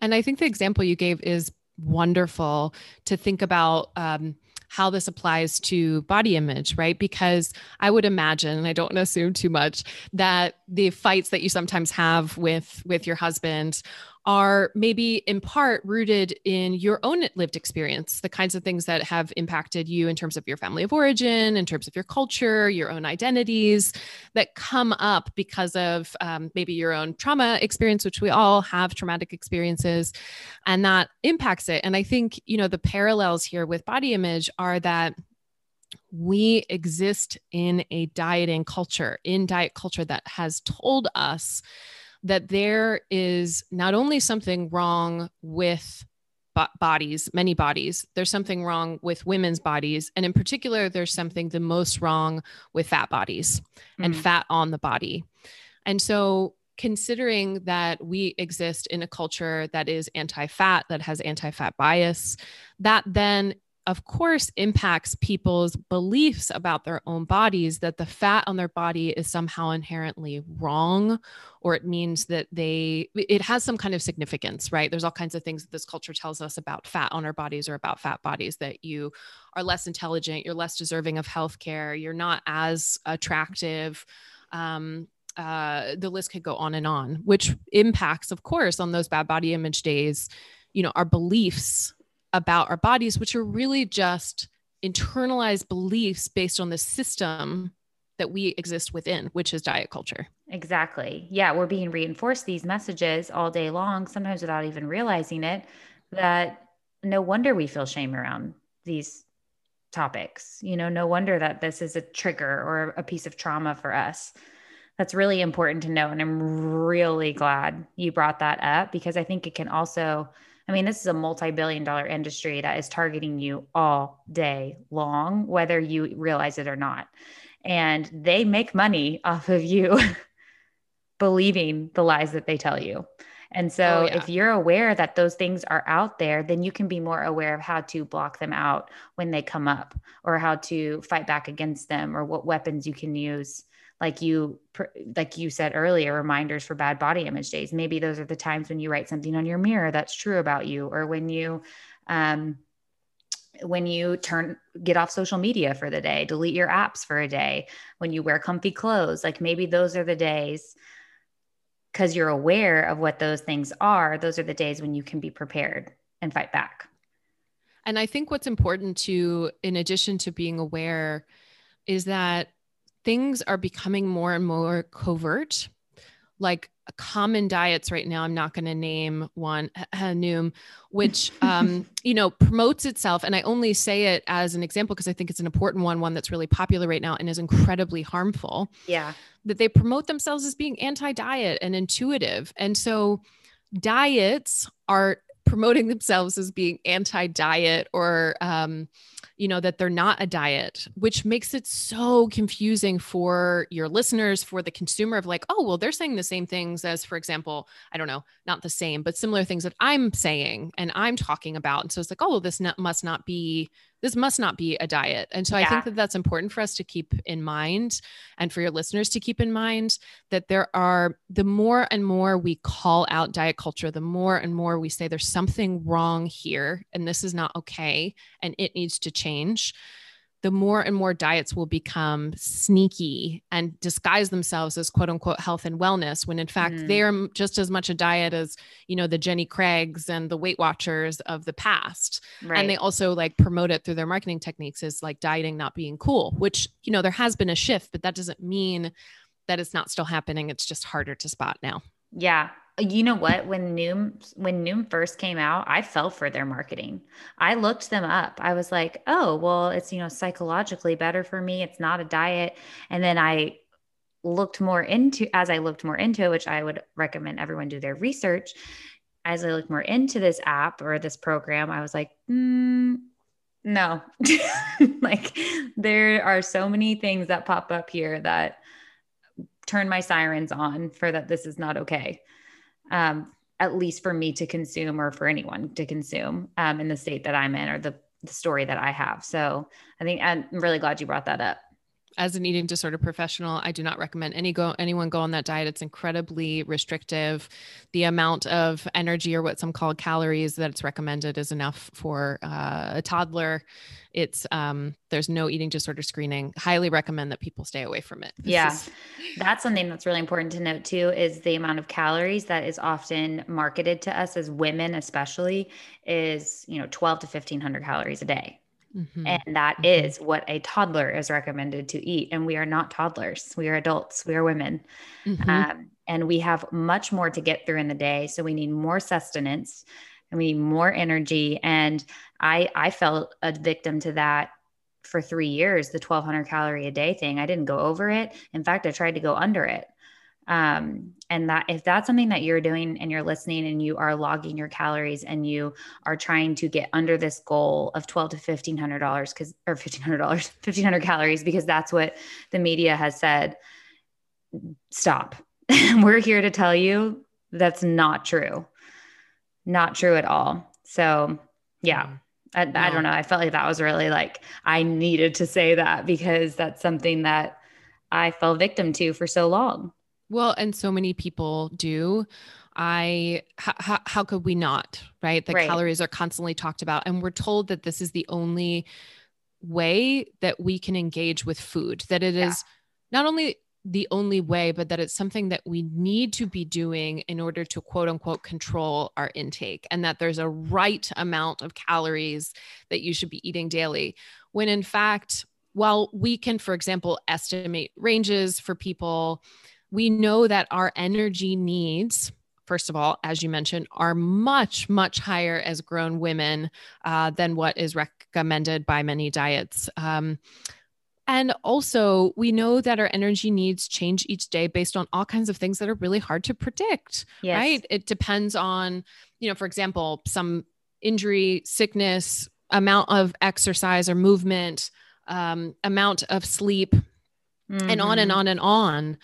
S2: and i think the example you gave is wonderful to think about um, how this applies to body image, right? Because I would imagine, and I don't assume too much, that the fights that you sometimes have with with your husband are maybe in part rooted in your own lived experience, the kinds of things that have impacted you in terms of your family of origin, in terms of your culture, your own identities that come up because of um, maybe your own trauma experience, which we all have traumatic experiences, and that impacts it. And I think, you know, the parallels here with body image are that we exist in a dieting culture, in diet culture that has told us that there is not only something wrong with bodies, many bodies, there's something wrong with women's bodies. And in particular, there's something the most wrong with fat bodies mm. and fat on the body. And so, considering that we exist in a culture that is anti fat, that has anti fat bias, that then of course, impacts people's beliefs about their own bodies that the fat on their body is somehow inherently wrong, or it means that they, it has some kind of significance, right? There's all kinds of things that this culture tells us about fat on our bodies or about fat bodies that you are less intelligent, you're less deserving of healthcare, you're not as attractive. Um, uh, the list could go on and on, which impacts, of course, on those bad body image days, you know, our beliefs about our bodies, which are really just internalized beliefs based on the system that we exist within, which is diet culture.
S1: Exactly. Yeah, we're being reinforced these messages all day long, sometimes without even realizing it, that no wonder we feel shame around these topics. You know, no wonder that this is a trigger or a piece of trauma for us. That's really important to know. And I'm really glad you brought that up because I think it can also I mean, this is a multi billion dollar industry that is targeting you all day long, whether you realize it or not. And they make money off of you believing the lies that they tell you. And so, oh, yeah. if you're aware that those things are out there, then you can be more aware of how to block them out when they come up or how to fight back against them or what weapons you can use like you like you said earlier reminders for bad body image days maybe those are the times when you write something on your mirror that's true about you or when you um when you turn get off social media for the day delete your apps for a day when you wear comfy clothes like maybe those are the days because you're aware of what those things are those are the days when you can be prepared and fight back.
S2: And I think what's important to, in addition to being aware, is that things are becoming more and more covert. Like common diets right now, I'm not going to name one, which, um, you know, promotes itself. And I only say it as an example because I think it's an important one, one that's really popular right now and is incredibly harmful.
S1: Yeah.
S2: That they promote themselves as being anti diet and intuitive. And so diets are promoting themselves as being anti-diet or um, you know that they're not a diet which makes it so confusing for your listeners for the consumer of like oh well they're saying the same things as for example i don't know not the same but similar things that i'm saying and i'm talking about. And so it's like oh well this not, must not be this must not be a diet. And so yeah. I think that that's important for us to keep in mind and for your listeners to keep in mind that there are the more and more we call out diet culture, the more and more we say there's something wrong here and this is not okay and it needs to change the more and more diets will become sneaky and disguise themselves as quote unquote health and wellness when in fact mm. they're just as much a diet as you know the jenny craigs and the weight watchers of the past right. and they also like promote it through their marketing techniques as like dieting not being cool which you know there has been a shift but that doesn't mean that it's not still happening it's just harder to spot now
S1: yeah you know what? When noom when noom first came out i fell for their marketing. I looked them up. I was like oh well it's you know psychologically better for me. It's not a diet. And then i looked more into as i looked more into it which i would recommend everyone do their research as i looked more into this app or this program i was like mm, no. Like there are so many things that pop up here that turn my sirens on for that this is not okay um, at least for me to consume or for anyone to consume um, in the state that I'm in or the, the story that I have. So I think I'm really glad you brought that up
S2: as an eating disorder professional, I do not recommend any go anyone go on that diet. It's incredibly restrictive. The amount of energy or what some call calories that it's recommended is enough for uh, a toddler. It's um, there's no eating disorder screening. Highly recommend that people stay away from it.
S1: This yeah, is- that's something that's really important to note too. Is the amount of calories that is often marketed to us as women, especially, is you know 12 to 1500 calories a day. Mm-hmm. And that mm-hmm. is what a toddler is recommended to eat. And we are not toddlers, we are adults, we are women. Mm-hmm. Um, and we have much more to get through in the day. So we need more sustenance and we need more energy. And I, I felt a victim to that for three years, the 1200 calorie a day thing. I didn't go over it. In fact, I tried to go under it. Um, and that if that's something that you're doing and you're listening and you are logging your calories and you are trying to get under this goal of 12 to 1500 dollars because or 1500 dollars 1500 calories because that's what the media has said stop. We're here to tell you that's not true. Not true at all. So yeah. Mm. I, no. I don't know. I felt like that was really like i needed to say that because that's something that i fell victim to for so long
S2: well, and so many people do. I how, how could we not, right? The right. calories are constantly talked about and we're told that this is the only way that we can engage with food, that it yeah. is not only the only way, but that it's something that we need to be doing in order to quote unquote control our intake, and that there's a right amount of calories that you should be eating daily. When in fact, while we can, for example, estimate ranges for people, we know that our energy needs first of all, as you mentioned, are much, much higher as grown women uh, than what is recommended by many diets. Um, and also, we know that our energy needs change each day based on all kinds of things that are really hard to predict, yes. right? It depends on, you know, for example, some injury, sickness, amount of exercise or movement, um, amount of sleep, mm-hmm. and on and mm-hmm. on and on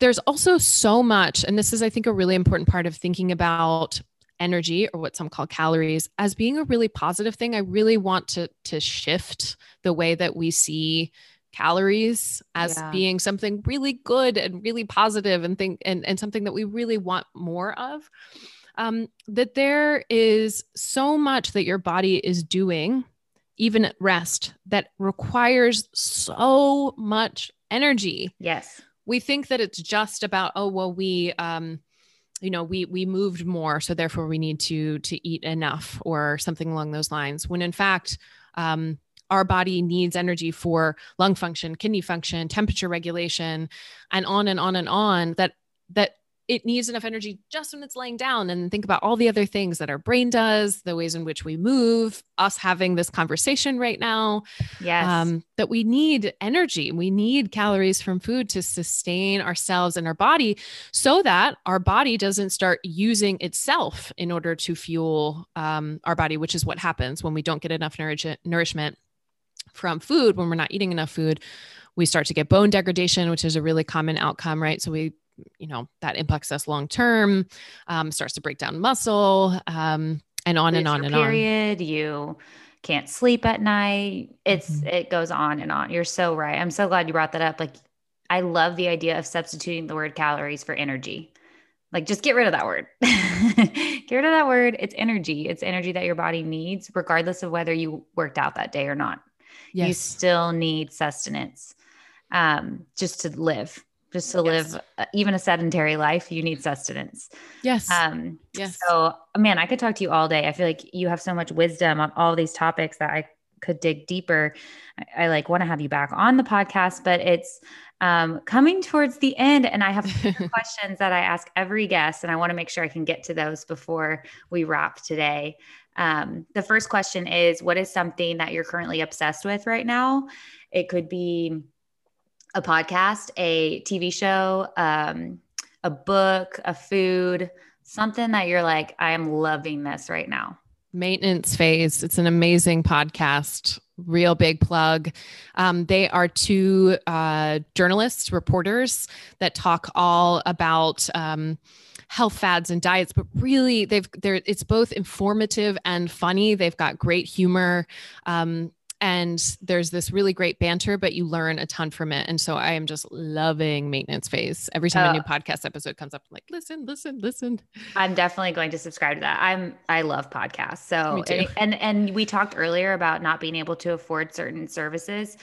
S2: there's also so much, and this is, I think, a really important part of thinking about energy or what some call calories as being a really positive thing. I really want to to shift the way that we see calories as yeah. being something really good and really positive and think and, and something that we really want more of. Um, that there is so much that your body is doing, even at rest, that requires so much energy.
S1: Yes
S2: we think that it's just about oh well we um you know we we moved more so therefore we need to to eat enough or something along those lines. When in fact um, our body needs energy for lung function kidney function temperature regulation and on and on and on that that it needs enough energy just when it's laying down. And think about all the other things that our brain does the ways in which we move us having this conversation right now
S1: yes. um,
S2: that we need energy. We need calories from food to sustain ourselves and our body so that our body doesn't start using itself in order to fuel um, our body which is what happens when we don't get enough nourish- nourishment from food. When we're not eating enough food we start to get bone degradation which is a really common outcome right? So we you know that impacts us long term um, starts to break down muscle um, and on and on and
S1: period, on you can't sleep at night. It's mm-hmm. it goes on and on. You're so right. I'm so glad you brought that up. Like i love the idea of substituting the word calories for energy. Like just get rid of that word. Get rid of that word. It's energy. It's energy that your body needs regardless of whether you worked out that day or not. Yes. you still need sustenance um, just to live just to yes. live uh, even a sedentary life you need sustenance.
S2: Yes.
S1: Um yes. so man i could talk to you all day. I feel like you have so much wisdom on all these topics that i could dig deeper. I, I like want to have you back on the podcast but it's um, coming towards the end and i have questions that i ask every guest and i want to make sure i can get to those before we wrap today. Um, the first question is what is something that you're currently obsessed with right now? It could be a podcast, a TV show, um, a book, a food, something that you're like, I am loving this right now?
S2: Maintenance Phase. It's an amazing podcast. Real big plug. Um, they are two uh, journalists, reporters that talk all about. Um, health fads and diets but really they've they're it's both informative and funny they've got great humor um, and there's this really great banter but you learn a ton from it. And so i am just loving maintenance phase. Every time uh, a new podcast episode comes up I'm like listen listen listen.
S1: I'm definitely going to subscribe to that. I'm i love podcasts. So and, and and we talked earlier about not being able to afford certain services.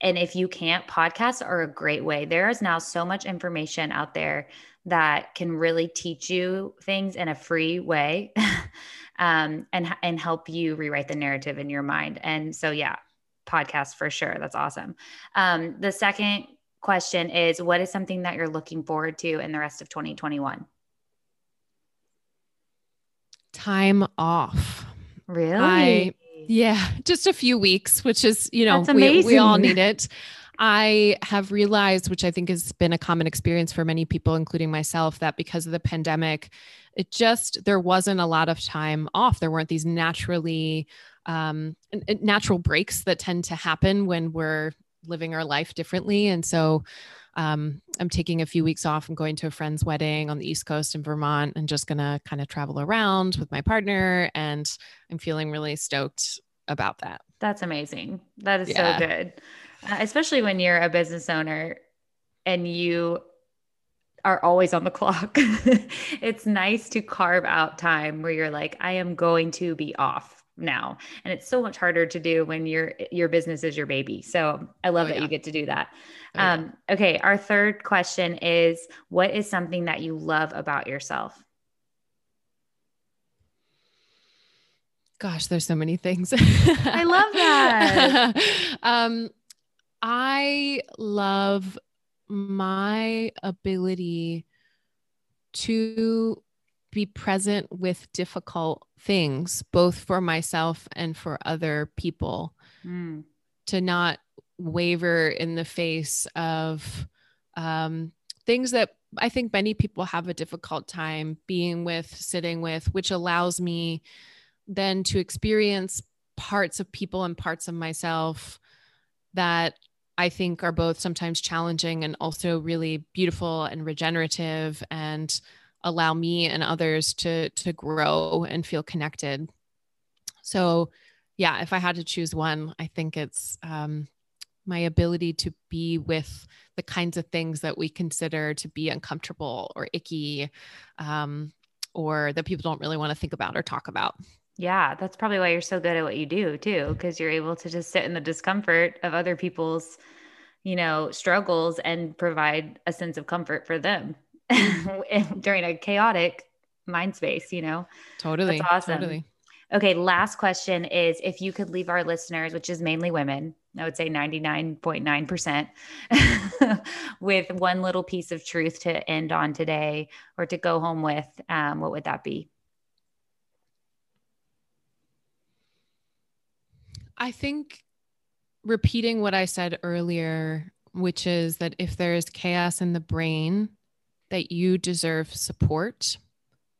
S1: And if you can't podcasts are a great way. There is now so much information out there that can really teach you things in a free way um, and and help you rewrite the narrative in your mind. And so, yeah, podcast for sure. That's awesome. Um, the second question is, what is something that you're looking forward to in the rest of 2021?
S2: Time off.
S1: Really? I,
S2: yeah, just a few weeks, which is, you know, we, we all need it. I have realized, which I think has been a common experience for many people, including myself, that because of the pandemic, it just, there wasn't a lot of time off. There weren't these naturally, um, natural breaks that tend to happen when we're living our life differently. And so, um, I'm taking a few weeks off. I'm going to a friend's wedding on the East Coast in Vermont and just going to kind of travel around with my partner. And I'm feeling really stoked about that.
S1: That's amazing. That is yeah. so good. Uh, especially when you're a business owner and you are always on the clock. it's nice to carve out time where you're like, I am going to be off now. And it's so much harder to do when your your business is your baby. So I love oh, that yeah. you get to do that. Oh, um, yeah. okay, our third question is what is something that you love about yourself?
S2: Gosh, there's so many things.
S1: I love that.
S2: um, I love my ability to be present with difficult things, both for myself and for other people, mm. to not waver in the face of um, things that I think many people have a difficult time being with, sitting with, which allows me then to experience parts of people and parts of myself that I think are both sometimes challenging and also really beautiful and regenerative and allow me and others to to grow and feel connected. So, yeah, if I had to choose one, I think it's um, my ability to be with the kinds of things that we consider to be uncomfortable or icky, um, or that people don't really want to think about or talk about.
S1: Yeah, that's probably why you're so good at what you do too, because you're able to just sit in the discomfort of other people's, you know, struggles and provide a sense of comfort for them. during a chaotic mind space, you know?
S2: Totally.
S1: That's awesome.
S2: Totally.
S1: Okay, last question is if you could leave our listeners, which is mainly women, I would say 99.9%, with one little piece of truth to end on today or to go home with, um, what would that be?
S2: I think repeating what I said earlier, which is that if there is chaos in the brain, that you deserve support,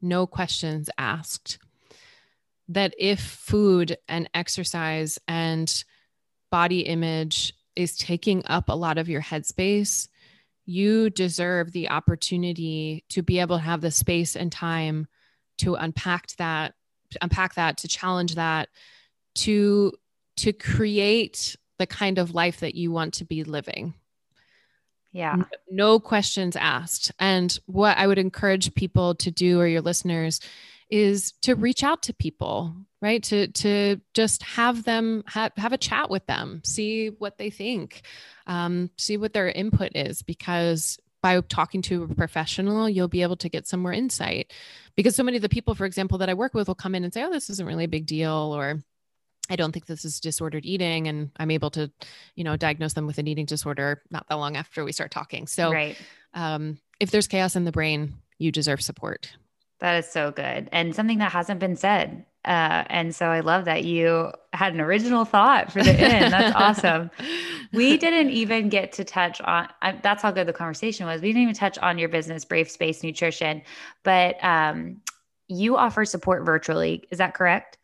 S2: no questions asked. That if food and exercise and body image is taking up a lot of your headspace, you deserve the opportunity to be able to have the space and time to unpack that, unpack that, to challenge that, to to create the kind of life that you want to be living.
S1: Yeah.
S2: No questions asked. And what I would encourage people to do or your listeners is to reach out to people right to to just have them have, have a chat with them see what they think um, see what their input is because by talking to a professional you'll be able to get some more insight because so many of the people for example that i work with will come in and say oh this isn't really a big deal or I don't think this is disordered eating and I'm able to, you know, diagnose them with an eating disorder not that long after we start talking. So right. um, if there's chaos in the brain, you deserve support.
S1: That is so good. And something that hasn't been said. Uh, and so I love that you had an original thought for the end. That's awesome. We didn't even get to touch on I, that's how good the conversation was. We didn't even touch on your business, Brave Space Nutrition, but um, you offer support virtually. Is that correct?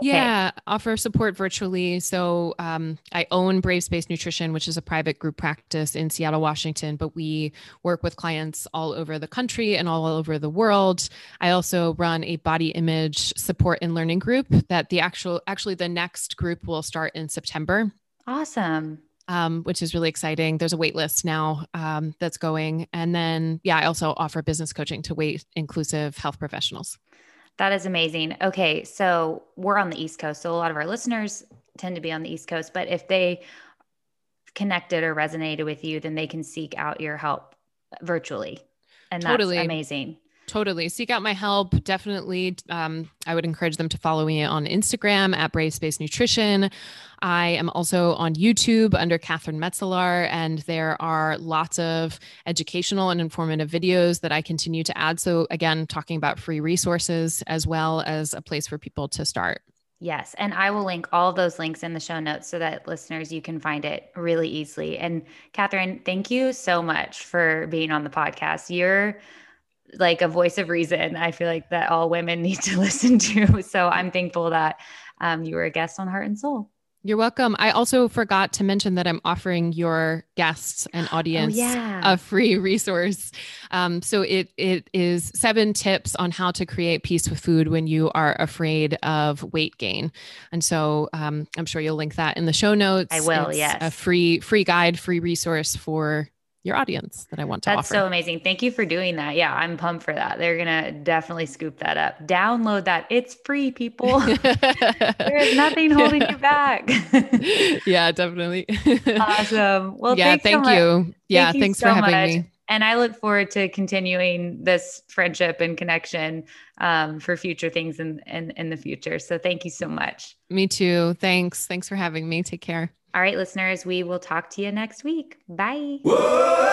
S2: Okay. Yeah, offer support virtually. So um, I own Brave Space Nutrition, which is a private group practice in Seattle, Washington, but we work with clients all over the country and all over the world. I also run a body image support and learning group that the actual actually the next group will start in September.
S1: Awesome.
S2: Um, which is really exciting. There's a wait list now um, that's going. And then, yeah, I also offer business coaching to weight inclusive health professionals.
S1: That is amazing. Okay, so we're on the East Coast. So a lot of our listeners tend to be on the East Coast, but if they connected or resonated with you, then they can seek out your help virtually. And that's totally. amazing.
S2: Totally. Seek out my help. Definitely. Um, I would encourage them to follow me on Instagram at Brave Space Nutrition. I am also on YouTube under Catherine Metzelaar, and there are lots of educational and informative videos that I continue to add. So, again, talking about free resources as well as a place for people to start.
S1: Yes. And I will link all those links in the show notes so that listeners, you can find it really easily. And Catherine, thank you so much for being on the podcast. You're like a voice of reason. I feel like that all women need to listen to. So I'm thankful that um, you were a guest on Heart and Soul.
S2: You're welcome. I also forgot to mention that I'm offering your guests and audience oh, yeah. a free resource. Um, so it it is seven tips on how to create peace with food when you are afraid of weight gain. And so um, I'm sure you'll link that in the show notes.
S1: I will.
S2: It's
S1: yes,
S2: a free free guide, free resource for your audience that I want to offer.
S1: That's
S2: offer.
S1: so amazing. Thank you for doing that. Yeah, I'm pumped for that. They're going to definitely scoop that up. Download that. It's free, people. there is nothing holding you back.
S2: yeah, definitely.
S1: awesome. Well,
S2: yeah, thank
S1: so
S2: you. Yeah, thank thanks you so for having much. me.
S1: And I look forward to continuing this friendship and connection um, for future things in, in, in the future. So thank you so much.
S2: Me too. Thanks. Thanks for having me. Take care.
S1: All right, listeners, we will talk to you next week. Bye. Whoa!